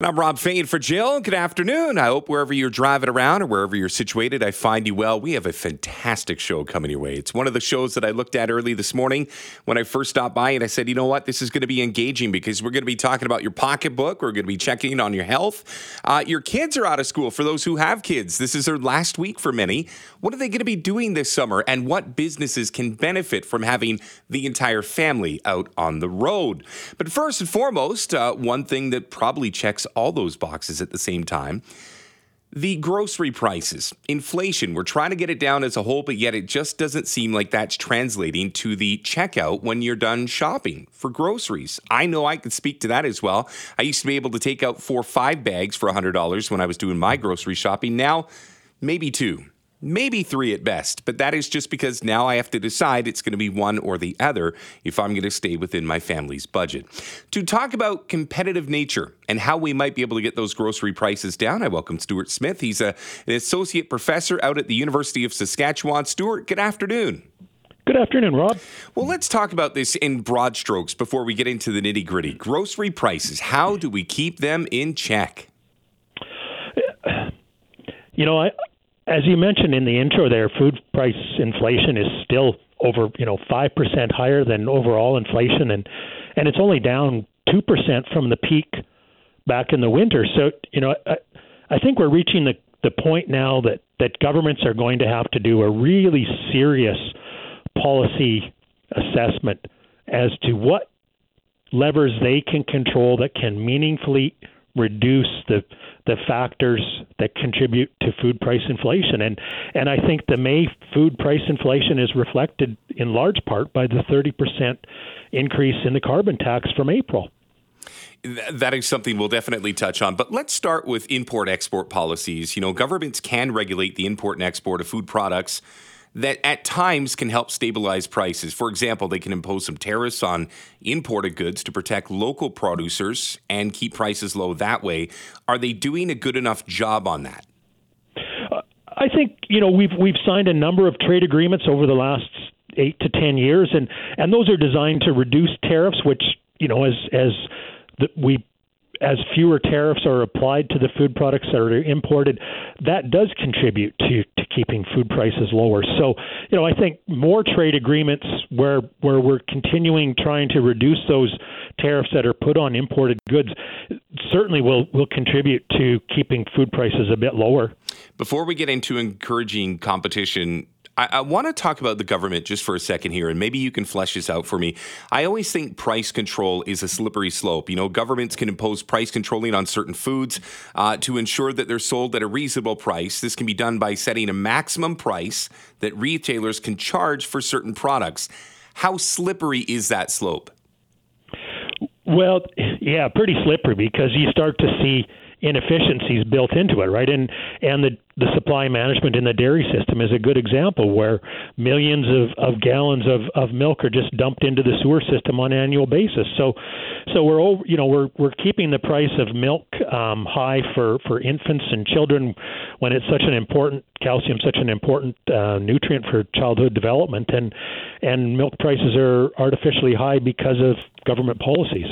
I'm Rob Fane for Jill. Good afternoon. I hope wherever you're driving around or wherever you're situated, I find you well. We have a fantastic show coming your way. It's one of the shows that I looked at early this morning when I first stopped by, and I said, you know what? This is going to be engaging because we're going to be talking about your pocketbook. We're going to be checking on your health. Uh, your kids are out of school. For those who have kids, this is their last week for many. What are they going to be doing this summer, and what businesses can benefit from having the entire family out on the road? But first and foremost, uh, one thing that probably checks all those boxes at the same time. The grocery prices, inflation, we're trying to get it down as a whole, but yet it just doesn't seem like that's translating to the checkout when you're done shopping for groceries. I know I could speak to that as well. I used to be able to take out four or five bags for $100 when I was doing my grocery shopping. Now, maybe two maybe three at best, but that is just because now I have to decide it's going to be one or the other if I'm going to stay within my family's budget. To talk about competitive nature and how we might be able to get those grocery prices down, I welcome Stuart Smyth. He's a, an associate professor out at the University of Saskatchewan. Stuart, good afternoon. Good afternoon, Rob. Well, let's talk about this in broad strokes before we get into the nitty gritty. Grocery prices, how do we keep them in check? You know, I, as you mentioned in the intro there, food price inflation is still over, you know, 5% higher than overall inflation and and it's only down 2% from the peak back in the winter. So, you know, I, I think we're reaching the the point now that that governments are going to have to do a really serious policy assessment as to what levers they can control that can meaningfully reduce the the factors that contribute to food price inflation and and I think the May food price inflation is reflected in large part by the 30% increase in the carbon tax from April that is something we'll definitely touch on. But let's start with import export policies. You know, governments can regulate the import and export of food products that at times can help stabilize prices. For example, they can impose some tariffs on imported goods to protect local producers and keep prices low that way. Are they doing a good enough job on that? Uh, I think you know we've we've signed a number of trade agreements over the last eight to ten years, and and those are designed to reduce tariffs, which you know as as the, we as fewer tariffs are applied to the food products that are imported, that does contribute to, to keeping food prices lower. So, you know, I think more trade agreements where where we're continuing trying to reduce those tariffs that are put on imported goods certainly will will contribute to keeping food prices a bit lower. Before we get into encouraging competition I, I want to talk about the government just for a second here, and maybe you can flesh this out for me. I always think price control is a slippery slope. You know, governments can impose price controlling on certain foods uh, to ensure that they're sold at a reasonable price. This can be done by setting a maximum price that retailers can charge for certain products. How slippery is that slope? Well, yeah, pretty slippery because you start to see inefficiencies built into it, right? And and the the supply management in the dairy system is a good example where millions of, of gallons of, of milk are just dumped into the sewer system on an annual basis. So so we're over, you know we're we're keeping the price of milk um, high for for infants and children when it's such an important calcium such an important uh, nutrient for childhood development and and milk prices are artificially high because of government policies.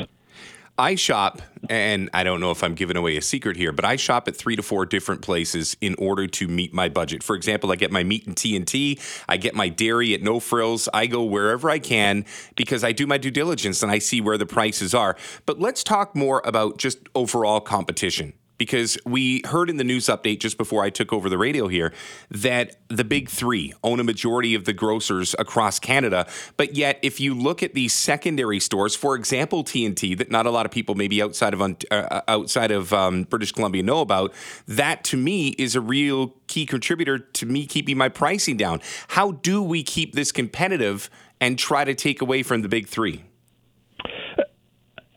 I shop, and I don't know if I'm giving away a secret here, but I shop at three to four different places in order to meet my budget. For example, I get my meat and T&T, I get my dairy at No Frills. I go wherever I can because I do my due diligence and I see where the prices are. But let's talk more about just overall competition because we heard in the news update just before I took over the radio here that the big three own a majority of the grocers across Canada. But yet, if you look at these secondary stores, for example, T&T, that not a lot of people maybe outside of uh, outside of um, British Columbia know about, that to me is a real key contributor to me keeping my pricing down. How do we keep this competitive and try to take away from the big three?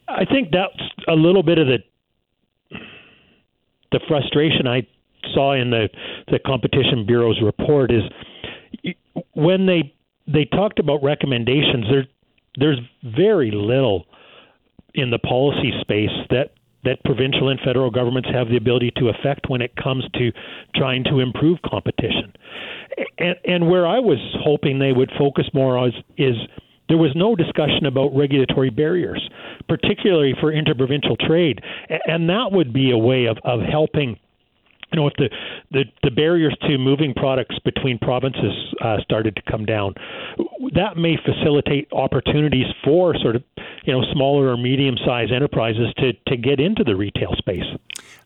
I think that's a little bit of the the frustration I saw in the the competition bureau's report is when they they talked about recommendations there there's very little in the policy space that that provincial and federal governments have the ability to affect when it comes to trying to improve competition. And, and where I was hoping they would focus more on is, is there was no discussion about regulatory barriers, particularly for interprovincial trade, and that would be a way of, of helping you know, if the, the, the barriers to moving products between provinces uh, started to come down, that may facilitate opportunities for sort of, you know, smaller or medium sized enterprises to, to get into the retail space.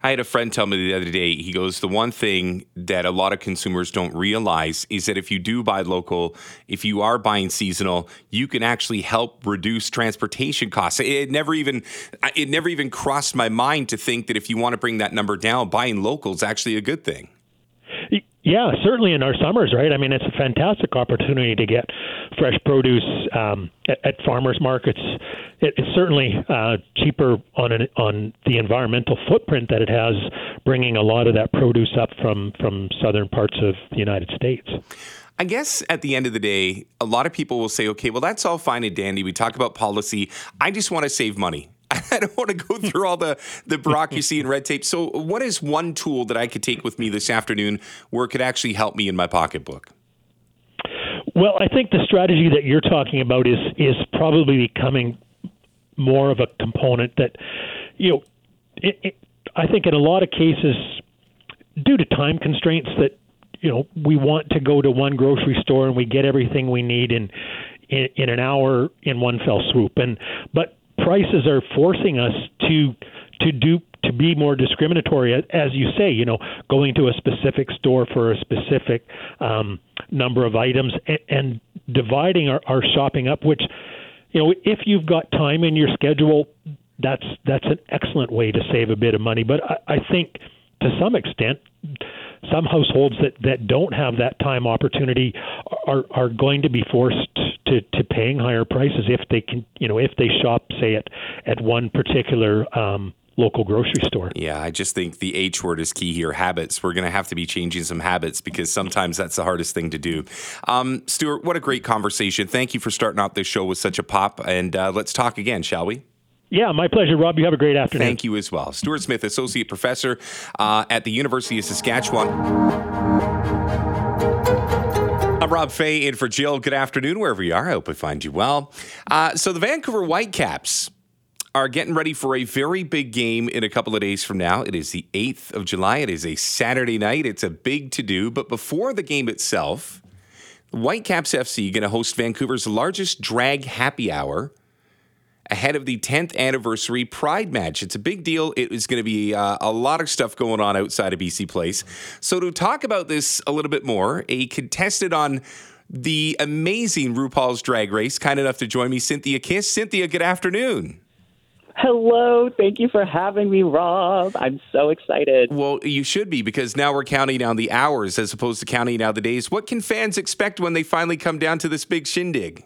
I had a friend tell me the other day, he goes, The one thing that a lot of consumers don't realize is that if you do buy local, if you are buying seasonal, you can actually help reduce transportation costs. It never even it never even crossed my mind to think that if you want to bring that number down, buying local is actually a good thing. Yeah, certainly in our summers, right? I mean, it's a fantastic opportunity to get fresh produce um, at, at farmers markets. It, it's certainly uh, cheaper on an, on the environmental footprint that it has, bringing a lot of that produce up from from southern parts of the United States. I guess at the end of the day, a lot of people will say, okay, well, that's all fine and dandy. We talk about policy. I just want to save money. I don't want to go through all the, the bureaucracy and red tape. So, what is one tool that I could take with me this afternoon where it could actually help me in my pocketbook? Well, I think the strategy that you're talking about is is probably becoming more of a component that, you know, it, it, I think in a lot of cases, due to time constraints, that you know we want to go to one grocery store and we get everything we need in in, in an hour in one fell swoop. And but prices are forcing us to to do to be more discriminatory, as you say. You know, going to a specific store for a specific um, number of items and, and dividing our, our shopping up. Which, you know, if you've got time in your schedule, that's that's an excellent way to save a bit of money. But I, I think to some extent some households that, that don't have that time opportunity are, are going to be forced to, to paying higher prices if they can you know if they shop say at at one particular um, local grocery store. Yeah, I just think the H word is key here habits. We're going to have to be changing some habits because sometimes that's the hardest thing to do. Um, Stuart, what a great conversation. Thank you for starting out this show with such a pop. And uh, let's talk again, shall we? Yeah, my pleasure, Rob. You have a great afternoon. Thank you as well. Stuart Smyth, Associate Professor uh, at the University of Saskatchewan. I'm Rob Fai in for Jill. Good afternoon, wherever you are. I hope I find you well. Uh, so, the Vancouver Whitecaps are getting ready for a very big game in a couple of days from now. It is the 8th of July. It is a Saturday night. It's a big to do. But before the game itself, Whitecaps FC going to host Vancouver's largest drag happy hour ahead of the 10th anniversary Pride match. It's a big deal. It is going to be uh, a lot of stuff going on outside of BC Place. So, to talk about this a little bit more, a contestant on the amazing RuPaul's Drag Race, kind enough to join me, Synthia Kiss. Synthia, good afternoon. Hello. Thank you for having me, Rob. I'm so excited. Well, you should be because now we're counting down the hours as opposed to counting down the days. What can fans expect when they finally come down to this big shindig?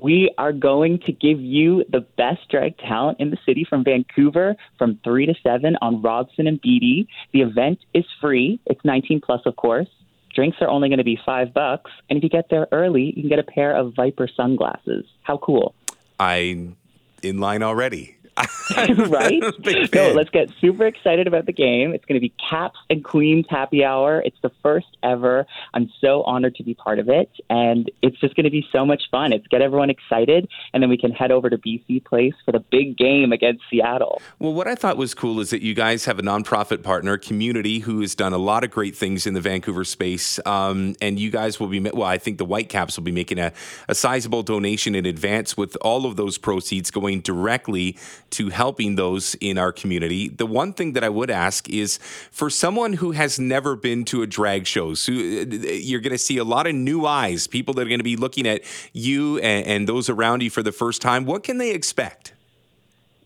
We are going to give you the best drag talent in the city from Vancouver from 3 to 7 on Robson and Beatty. The event is free. It's 19 plus, of course. Drinks are only going to be 5 bucks, and if you get there early, you can get a pair of Viper sunglasses. How cool. I'm in line already. right? No, let's get super excited about the game. It's going to be Caps and Queens Happy Hour. It's the first ever. I'm so honored to be part of it, and it's just going to be so much fun. It's get everyone excited, and then we can head over to BC Place for the big game against Seattle. Well, what I thought was cool is that you guys have a nonprofit partner, Qmunity, who has done a lot of great things in the Vancouver space, um, and you guys will be. Well, I think the Whitecaps will be making a, a sizable donation in advance, with all of those proceeds going directly to helping those in our community. The one thing that I would ask is for someone who has never been to a drag show, so uh, you're going to see a lot of new eyes, people that are going to be looking at you and, and those around you for the first time. What can they expect?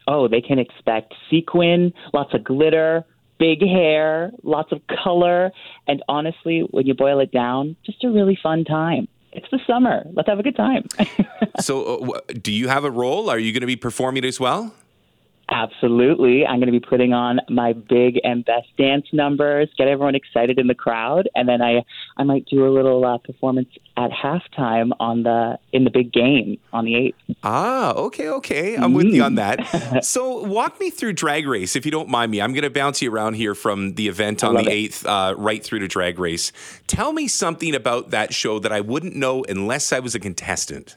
Oh, they can expect sequin, lots of glitter, big hair, lots of color, and honestly, when you boil it down, just a really fun time it's the summer. Let's have a good time. so, uh, do you have a role? Are you going to be performing as well? Absolutely. I'm going to be putting on my big and best dance numbers, get everyone excited in the crowd, and then I I might do a little uh, performance at halftime on the in the big game on the 8th. Ah, okay, okay. I'm mm. with you on that. Mm. so, walk me through Drag Race if you don't mind me. I'm going to bounce you around here from the event on the 8th uh, right through to Drag Race. Tell me something about that show that I wouldn't know unless I was a contestant.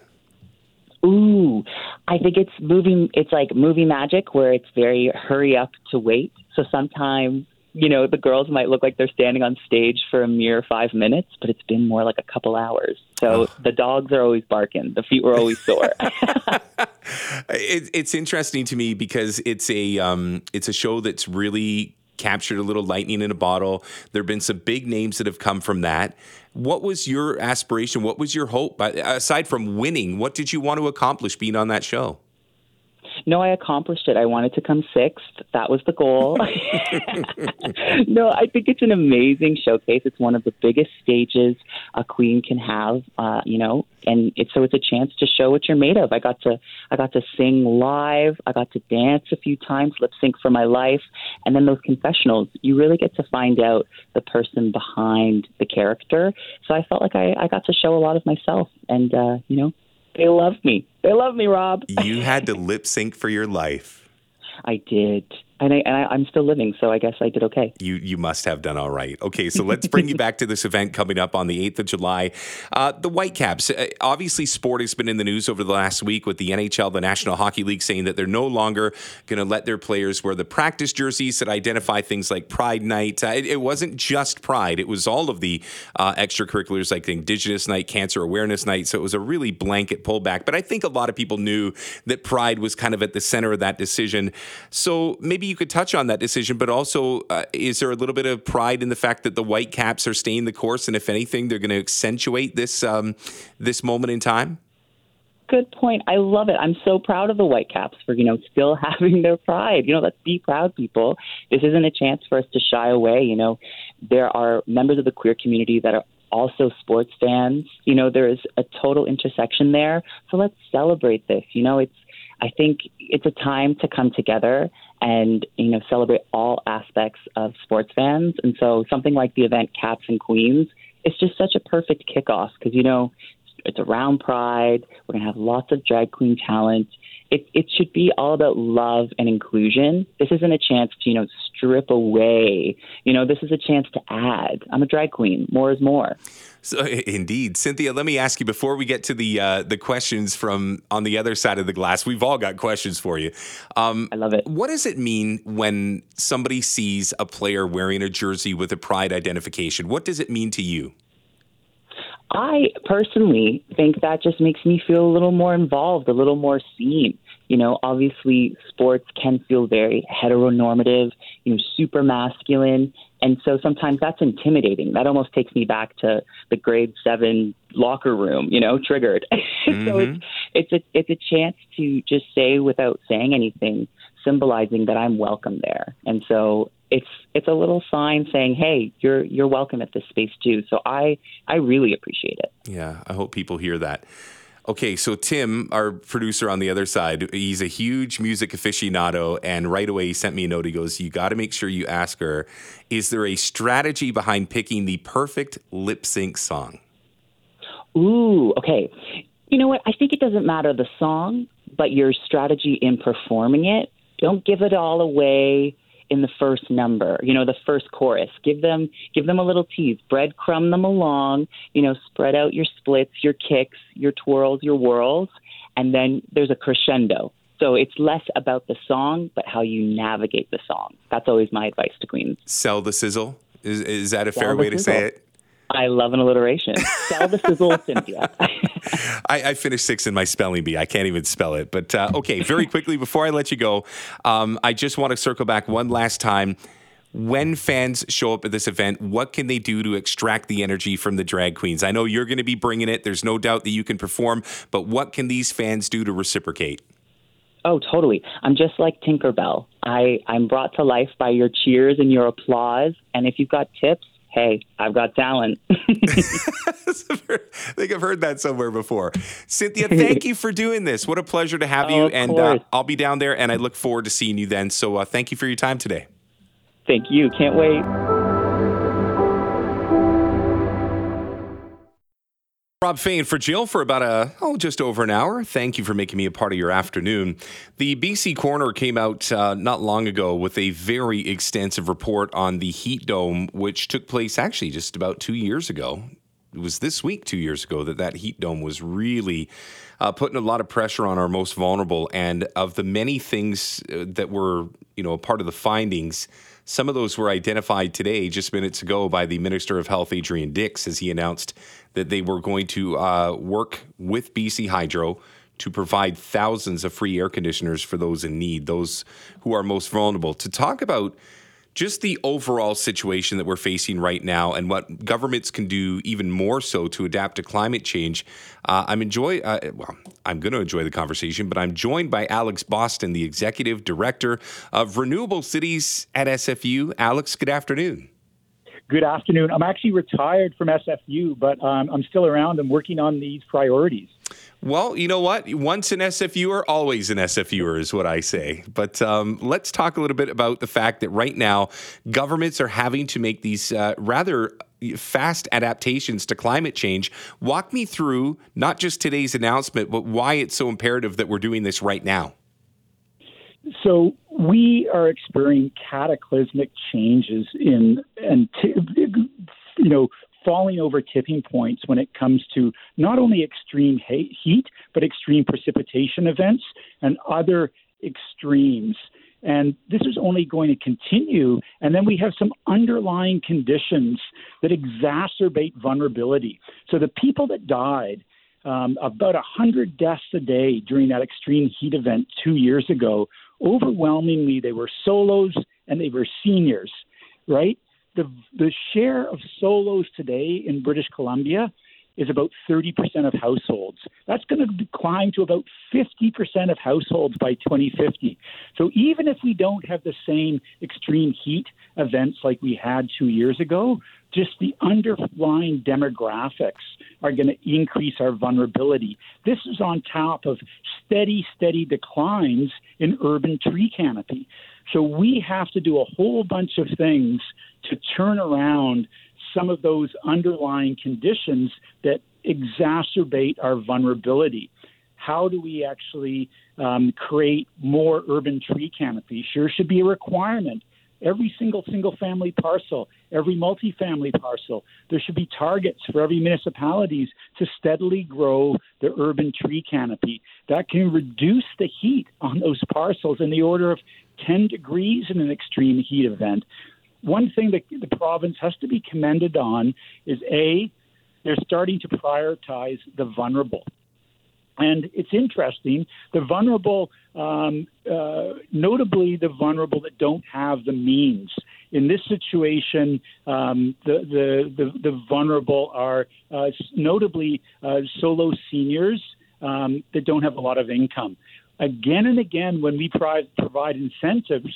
Ooh, I think it's moving. It's like movie magic, where it's very hurry up to wait. So sometimes, you know, the girls might look like they're standing on stage for a mere five minutes, but it's been more like a couple hours. So oh. the dogs are always barking. The feet were always sore. it, it's interesting to me because it's a um, it's a show that's really captured a little lightning in a bottle. There have been some big names that have come from that. What was your aspiration? What was your hope? Aside from winning, what did you want to accomplish being on that show? No, I accomplished it. I wanted to come sixth. That was the goal. no, I think it's an amazing showcase. It's one of the biggest stages a queen can have, uh, you know, and it's so it's a chance to show what you're made of. I got to I got to sing live. I got to dance a few times, lip sync for my life, and then those confessionals. You really get to find out the person behind the character. So I felt like I, I got to show a lot of myself, and uh, you know, they love me. They love me, Rob. you had to lip sync for your life. I did and, I, and I, am still living, so I guess I did okay. You you must have done all right. Okay, so let's bring you back to this event coming up on the 8th of July. Uh, the Whitecaps. Uh, obviously, sport has been in the news over the last week with the NHL, the National Hockey League, saying that they're no longer going to let their players wear the practice jerseys that identify things like Pride Night. Uh, it, it, wasn't just Pride; it was all of the uh, extracurriculars like Indigenous Night, Cancer Awareness Night. So it was a really blanket pullback. But I think a lot of people knew that Pride was kind of at the center of that decision. So maybe you could touch on that decision, but also uh, is there a little bit of pride in the fact that the Whitecaps are staying the course, and if anything, they're going to accentuate this um, this moment in time? Good point. I love it. I'm so proud of the Whitecaps for you know still having their pride. You know, let's be proud, people. This isn't a chance for us to shy away. You know, there are members of the queer community that are also sports fans. You know, there is a total intersection there. So let's celebrate this. You know, it's I think it's a time to come together and you know celebrate all aspects of sports fans. And so something like the event Caps and Queens, it's just such a perfect kickoff because you know it's around Pride. We're gonna have lots of drag queen talent. It it should be all about love and inclusion. This isn't a chance to you know strip away. You know, this is a chance to add. I'm a drag queen. More is more. So, indeed, Synthia. Let me ask you before we get to the uh, the questions from on the other side of the glass. We've all got questions for you. Um, I love it. What does it mean when somebody sees a player wearing a jersey with a pride identification? What does it mean to you? I personally think that just makes me feel a little more involved, a little more seen. You know, obviously sports can feel very heteronormative, you know, super masculine. And so sometimes that's intimidating. That almost takes me back to the grade seven locker room, you know, triggered. Mm-hmm. so it's it's a it's a chance to just say without saying anything, symbolizing that I'm welcome there. And so it's it's a little sign saying, "Hey, you're you're welcome at this space too." So I I really appreciate it. Yeah, I hope people hear that. Okay, so Tim, our producer on the other side, he's a huge music aficionado, and right away he sent me a note. He goes, "You got to make sure you ask her, is there a strategy behind picking the perfect lip sync song?" Ooh, okay. You know what? I think it doesn't matter the song, but your strategy in performing it. Don't give it all away in the first number, you know, the first chorus. Give them give them a little tease, breadcrumb them along, you know, spread out your splits, your kicks, your twirls, your whirls, and then there's a crescendo. So it's less about the song, but how you navigate the song. That's always my advice to queens. Sell the sizzle. Is is that a Sell fair way sizzle. to say it? I love an alliteration. Sell the sizzle, Synthia. I, I, finished six in my spelling bee. I can't even spell it. But uh, okay, very quickly before I let you go, um, I just want to circle back one last time. When fans show up at this event, what can they do to extract the energy from the drag queens? I know you're going to be bringing it. There's no doubt that you can perform, but what can these fans do to reciprocate? Oh, totally. I'm just like Tinkerbell. I, I'm brought to life by your cheers and your applause. And if you've got tips, hey, I've got talent. I think I've heard that somewhere before. Synthia, thank you for doing this. What a pleasure to have oh, you. And uh, I'll be down there and I look forward to seeing you then. So uh, thank you for your time today. Thank you. Can't wait. Rob Fain for Jill for about a oh just over an hour. Thank you for making me a part of your afternoon. The BC Coroner came out uh, not long ago with a very extensive report on the heat dome, which took place actually just about two years ago. it was this week, two years ago, that that heat dome was really uh, putting a lot of pressure on our most vulnerable. And of the many things uh, that were, you know, a part of the findings, some of those were identified today, just minutes ago, by the Minister of Health, Adrian Dix, as he announced that they were going to uh, work with BC Hydro to provide thousands of free air conditioners for those in need, those who are most vulnerable. To talk about just the overall situation that we're facing right now and what governments can do even more so to adapt to climate change. Uh, I'm enjoy uh, well, I'm going to enjoy the conversation, but I'm joined by Alex Boston, the executive director of Renewable Cities at SFU. Alex, good afternoon. Good afternoon. I'm actually retired from SFU, but um, I'm still around. I'm working on these priorities. Well, you know what? Once an SFUer, always an SFUer is what I say. But um, let's talk a little bit about the fact that right now governments are having to make these uh, rather fast adaptations to climate change. Walk me through not just today's announcement, but why it's so imperative that we're doing this right now. So we are experiencing cataclysmic changes in and t- you know falling over tipping points when it comes to not only extreme heat, but extreme precipitation events and other extremes. And this is only going to continue. And then we have some underlying conditions that exacerbate vulnerability. So the people that died, um, about 100 deaths a day during that extreme heat event two years ago, overwhelmingly they were solos and they were seniors, right? The the share of solos today in British Columbia is about 30% of households. That's going to decline to about 50% of households by 2050. So even if we don't have the same extreme heat events like we had two years ago, just the underlying demographics are going to increase our vulnerability. This is on top of steady, steady declines in urban tree canopy. So we have to do a whole bunch of things to turn around some of those underlying conditions that exacerbate our vulnerability. How do we actually um, create more urban tree canopy? Sure, should be a requirement. Every single single family parcel, every multifamily parcel, there should be targets for every municipalities to steadily grow the urban tree canopy. That can reduce the heat on those parcels in the order of 10 degrees in an extreme heat event. One thing that the province has to be commended on is A, they're starting to prioritize the vulnerable. And it's interesting, the vulnerable, um, uh, notably the vulnerable that don't have the means. In this situation, um, the, the, the, the, vulnerable are uh, notably uh, solo seniors um, that don't have a lot of income again and again when we provide incentives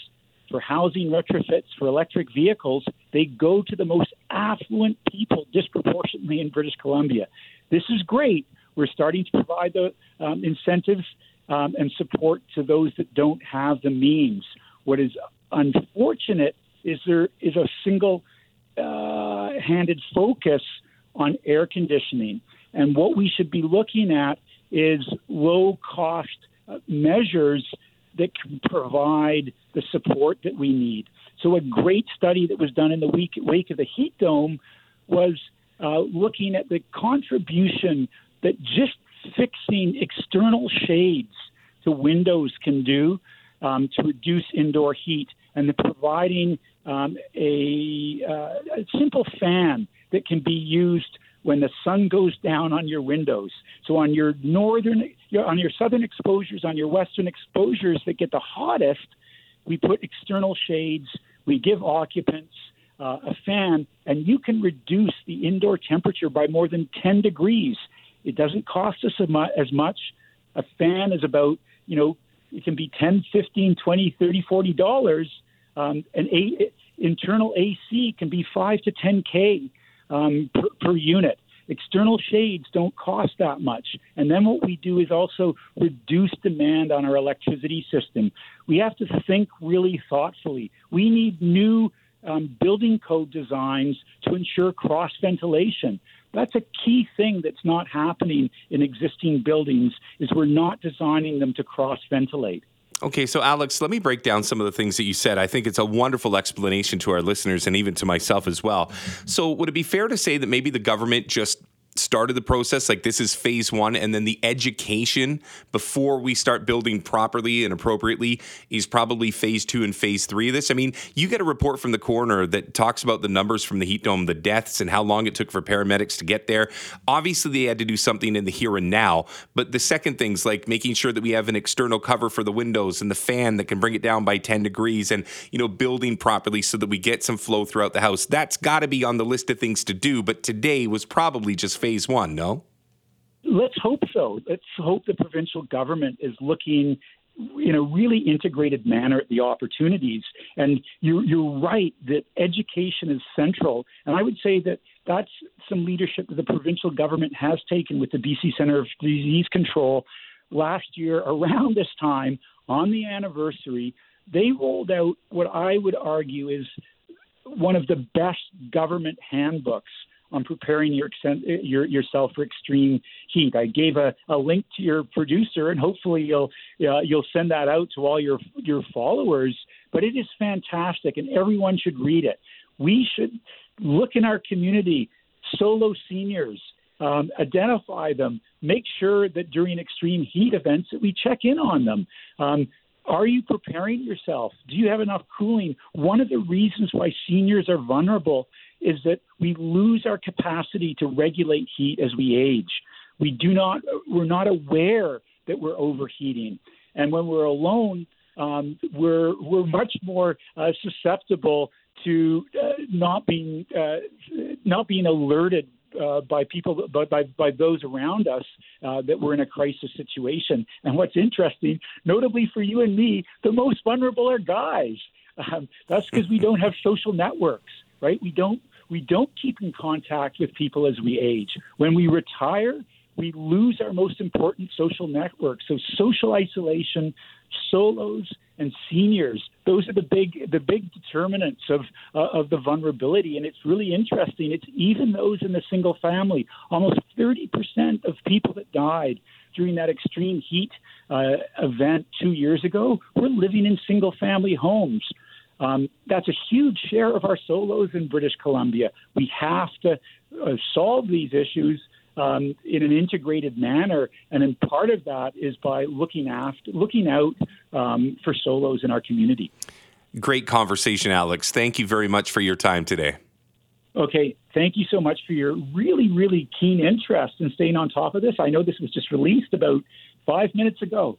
for housing retrofits for electric vehicles, they go to the most affluent people disproportionately in British Columbia. This is great. We're starting to provide the um, incentives um, and support to those that don't have the means. What is unfortunate is there is a single uh, handed focus on air conditioning. And what we should be looking at is low cost measures that can provide the support that we need. So, a great study that was done in the week, wake of the heat dome was uh, looking at the contribution that just fixing external shades to windows can do um, to reduce indoor heat, and the providing um, a, uh, a simple fan that can be used when the sun goes down on your windows. So on your northern, on your southern exposures, on your western exposures that get the hottest, we put external shades. We give occupants uh, a fan, and you can reduce the indoor temperature by more than 10 degrees. It doesn't cost us as much. A fan is about, you know, it can be 10, 15, 20, 30, 40 dollars. Um, an a- internal AC can be five to 10k um, per, per unit. External shades don't cost that much. And then what we do is also reduce demand on our electricity system. We have to think really thoughtfully. We need new um, building code designs to ensure cross ventilation. That's a key thing that's not happening in existing buildings is we're not designing them to cross ventilate. Okay, so Alex, let me break down some of the things that you said. I think it's a wonderful explanation to our listeners and even to myself as well. So, would it be fair to say that maybe the government just started the process like this is phase one and then the education before we start building properly and appropriately is probably phase two and phase three of this. I mean you get a report from the coroner that talks about the numbers from the heat dome the deaths and how long it took for paramedics to get there. Obviously they had to do something in the here and now but the second things like making sure that we have an external cover for the windows and the fan that can bring it down by 10 degrees and you know building properly so that we get some flow throughout the house. That's got to be on the list of things to do but today was probably just phase one, no? Let's hope so. Let's hope the provincial government is looking in a really integrated manner at the opportunities. And you're, you're right that education is central. And I would say that that's some leadership that the provincial government has taken with the BC Centre of Disease Control last year around this time on the anniversary. They rolled out what I would argue is one of the best government handbooks on preparing your, your, yourself for extreme heat. I gave a, a link to your producer, and hopefully you'll uh, you'll send that out to all your your followers. But it is fantastic, and everyone should read it. We should look in our community, solo seniors, um, identify them, make sure that during extreme heat events that we check in on them. Um, are you preparing yourself? Do you have enough cooling? One of the reasons why seniors are vulnerable is that we lose our capacity to regulate heat as we age. We do not, we're not aware that we're overheating. And when we're alone, um, we're, we're much more uh, susceptible to uh, not being, uh, not being alerted uh, by people, by, by, by those around us uh, that we're in a crisis situation. And what's interesting, notably for you and me, the most vulnerable are guys. Um, that's because we don't have social networks, right? We don't we don't keep in contact with people as we age. When we retire, we lose our most important social network. So social isolation, solos, and seniors. Those are the big the big determinants of uh, of the vulnerability, and it's really interesting. It's even those in the single family. Almost 30 percent of people that died during that extreme heat uh, event two years ago were living in single family homes. Um, that's a huge share of our solos in British Columbia. We have to uh, solve these issues um, in an integrated manner, and then part of that is by looking after, looking out um, for solos in our community. Great conversation, Alex. Thank you very much for your time today. Okay, thank you so much for your really, really keen interest in staying on top of this. I know this was just released about five minutes ago.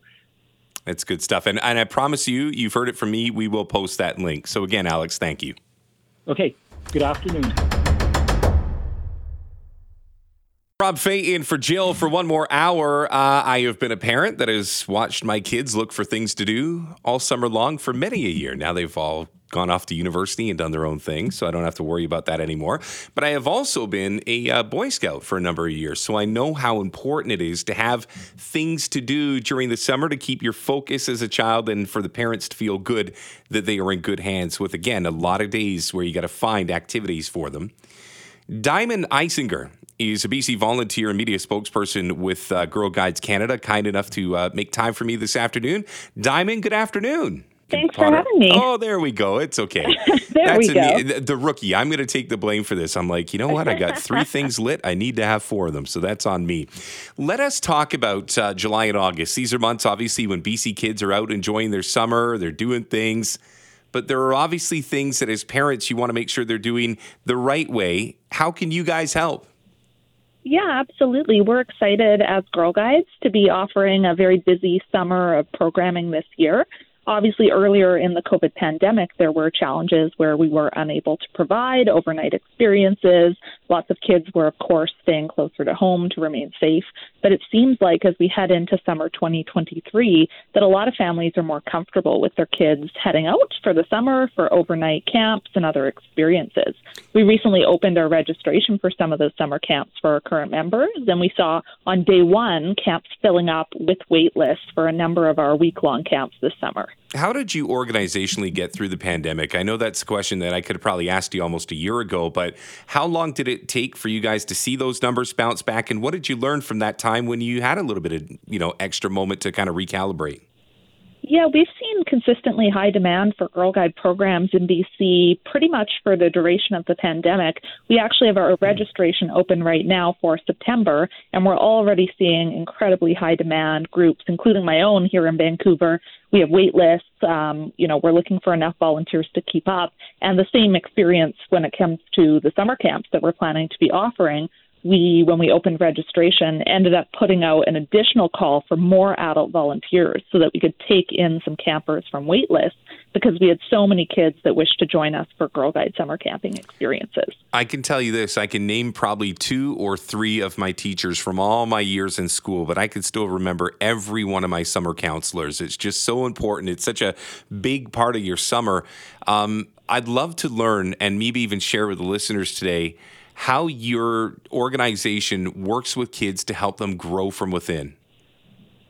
It's good stuff. And, and I promise you, you've heard it from me. We will post that link. So, again, Alex, thank you. Okay. Good afternoon. Rob Fai in for Jill for one more hour. Uh, I have been a parent that has watched my kids look for things to do all summer long for many a year. Now they've all gone off to university and done their own thing, so I don't have to worry about that anymore. But I have also been a uh, Boy Scout for a number of years, so I know how important it is to have things to do during the summer to keep your focus as a child and for the parents to feel good that they are in good hands with, again, a lot of days where you got to find activities for them. Diamond Isinger is a BC volunteer and media spokesperson with uh, Girl Guides Canada, kind enough to uh, make time for me this afternoon. Diamond, good afternoon. Thanks Potter. for having me. Oh, there we go. It's okay. there That's we go. The, the rookie. I'm going to take the blame for this. I'm like, you know what? I got three things lit. I need to have four of them. So that's on me. Let us talk about uh, July and August. These are months, obviously, when BC kids are out enjoying their summer, they're doing things. But there are obviously things that, as parents, you want to make sure they're doing the right way. How can you guys help? Yeah, absolutely. We're excited as Girl Guides to be offering a very busy summer of programming this year. Obviously, earlier in the COVID pandemic, there were challenges where we were unable to provide overnight experiences. Lots of kids were, of course, staying closer to home to remain safe. But it seems like as we head into summer 2023, that a lot of families are more comfortable with their kids heading out for the summer for overnight camps and other experiences. We recently opened our registration for some of those summer camps for our current members, and we saw on day one camps filling up with wait lists for a number of our week long camps this summer. How did you organizationally get through the pandemic? I know that's a question that I could have probably asked you almost a year ago, but how long did it take for you guys to see those numbers bounce back? And what did you learn from that time when you had a little bit of, you know, extra moment to kind of recalibrate? Yeah, we've seen consistently high demand for Girl Guide programs in BC pretty much for the duration of the pandemic. We actually have our registration open right now for September, and we're already seeing incredibly high demand groups, including my own here in Vancouver. We have wait lists. Um, you know, we're looking for enough volunteers to keep up, and the same experience when it comes to the summer camps that we're planning to be offering we, when we opened registration, ended up putting out an additional call for more adult volunteers so that we could take in some campers from waitlists because we had so many kids that wished to join us for Girl Guide summer camping experiences. I can tell you this I can name probably two or three of my teachers from all my years in school, but I can still remember every one of my summer counselors. It's just so important. It's such a big part of your summer. Um, I'd love to learn and maybe even share with the listeners today how your organization works with kids to help them grow from within.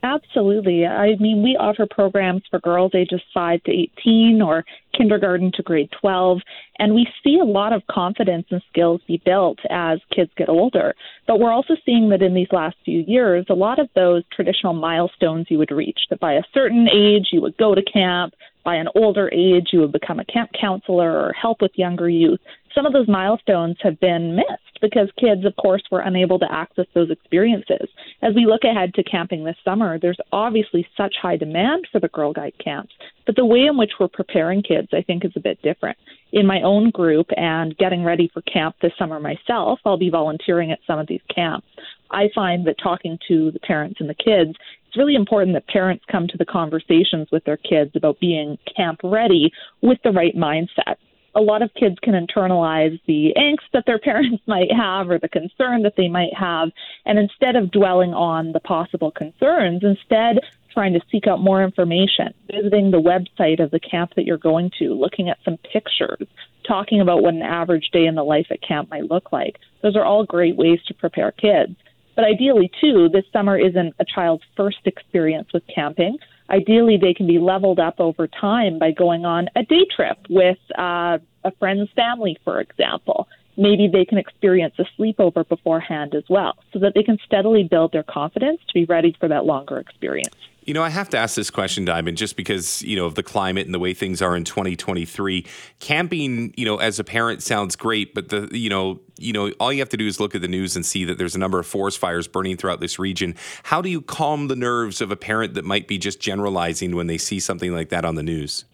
Absolutely. I mean, we offer programs for girls ages 5 to 18 or kindergarten to grade 12, and we see a lot of confidence and skills be built as kids get older. But we're also seeing that in these last few years, a lot of those traditional milestones you would reach, that by a certain age you would go to camp, by an older age you would become a camp counselor or help with younger youth some of those milestones have been missed because kids, of course, were unable to access those experiences. As we look ahead to camping this summer, there's obviously such high demand for the Girl Guide camps, but the way in which we're preparing kids, I think, is a bit different. In my own group and getting ready for camp this summer myself, I'll be volunteering at some of these camps. I find that talking to the parents and the kids, it's really important that parents come to the conversations with their kids about being camp ready with the right mindset a lot of kids can internalize the angst that their parents might have or the concern that they might have. And instead of dwelling on the possible concerns, instead trying to seek out more information, visiting the website of the camp that you're going to, looking at some pictures, talking about what an average day in the life at camp might look like. Those are all great ways to prepare kids. But ideally, too, this summer isn't a child's first experience with camping ideally they can be leveled up over time by going on a day trip with uh, a friend's family, for example. Maybe they can experience a sleepover beforehand as well, so that they can steadily build their confidence to be ready for that longer experience. You know, I have to ask this question, Diamond, just because, you know, of the climate and the way things are in 2023. Camping, you know, as a parent sounds great, but the, you know, you know, all you have to do is look at the news and see that there's a number of forest fires burning throughout this region. How do you calm the nerves of a parent that might be just generalizing when they see something like that on the news?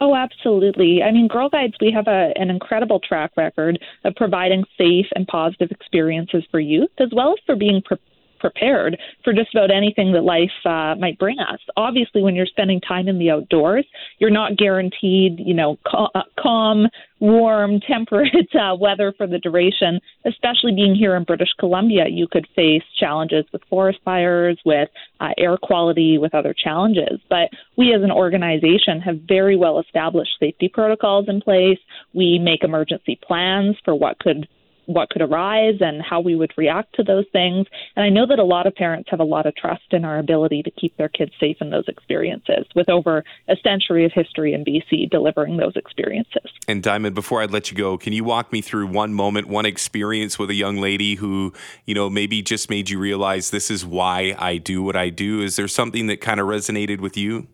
Oh, absolutely. I mean, Girl Guides, we have a, an incredible track record of providing safe and positive experiences for youth, as well as for being pre- prepared for just about anything that life uh, might bring us. Obviously, when you're spending time in the outdoors, you're not guaranteed, you know, uh, calm, warm, temperate uh, weather for the duration. Especially being here in British Columbia, you could face challenges with forest fires, with uh, air quality, with other challenges. But we as an organization have very well established safety protocols in place. We make emergency plans for what could what could arise and how we would react to those things. And I know that a lot of parents have a lot of trust in our ability to keep their kids safe in those experiences with over a century of history in BC delivering those experiences. And Diamond, before I let you go, can you walk me through one moment, one experience with a young lady who, you know, maybe just made you realize this is why I do what I do? Is there something that kind of resonated with you?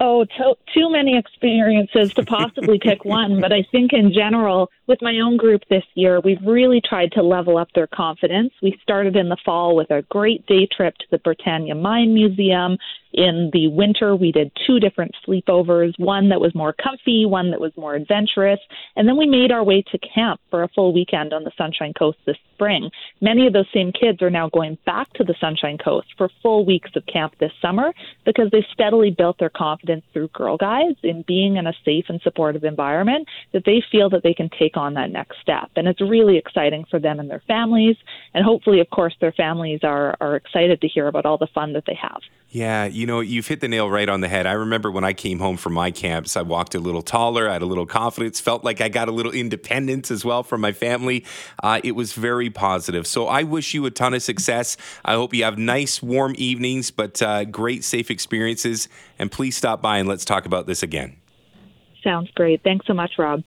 Oh, to- too many experiences to possibly pick one. But I think in general, with my own group this year, we've really tried to level up their confidence. We started in the fall with a great day trip to the Britannia Mine Museum. In the winter, we did two different sleepovers one that was more comfy, one that was more adventurous. And then we made our way to camp for a full weekend on the Sunshine Coast this spring. Many of those same kids are now going back to the Sunshine Coast for full weeks of camp this summer because they've steadily built their confidence through Girl Guides in being in a safe and supportive environment that they feel that they can take on that next step. And it's really exciting for them and their families. And hopefully, of course, their families are, are excited to hear about all the fun that they have. Yeah, you know, you've hit the nail right on the head. I remember when I came home from my camps, I walked a little taller, I had a little confidence, felt like I got a little independence as well from my family. Uh, it was very positive. So I wish you a ton of success. I hope you have nice, warm evenings, but uh, great, safe experiences. And please stop by and let's talk about this again. Sounds great. Thanks so much, Rob.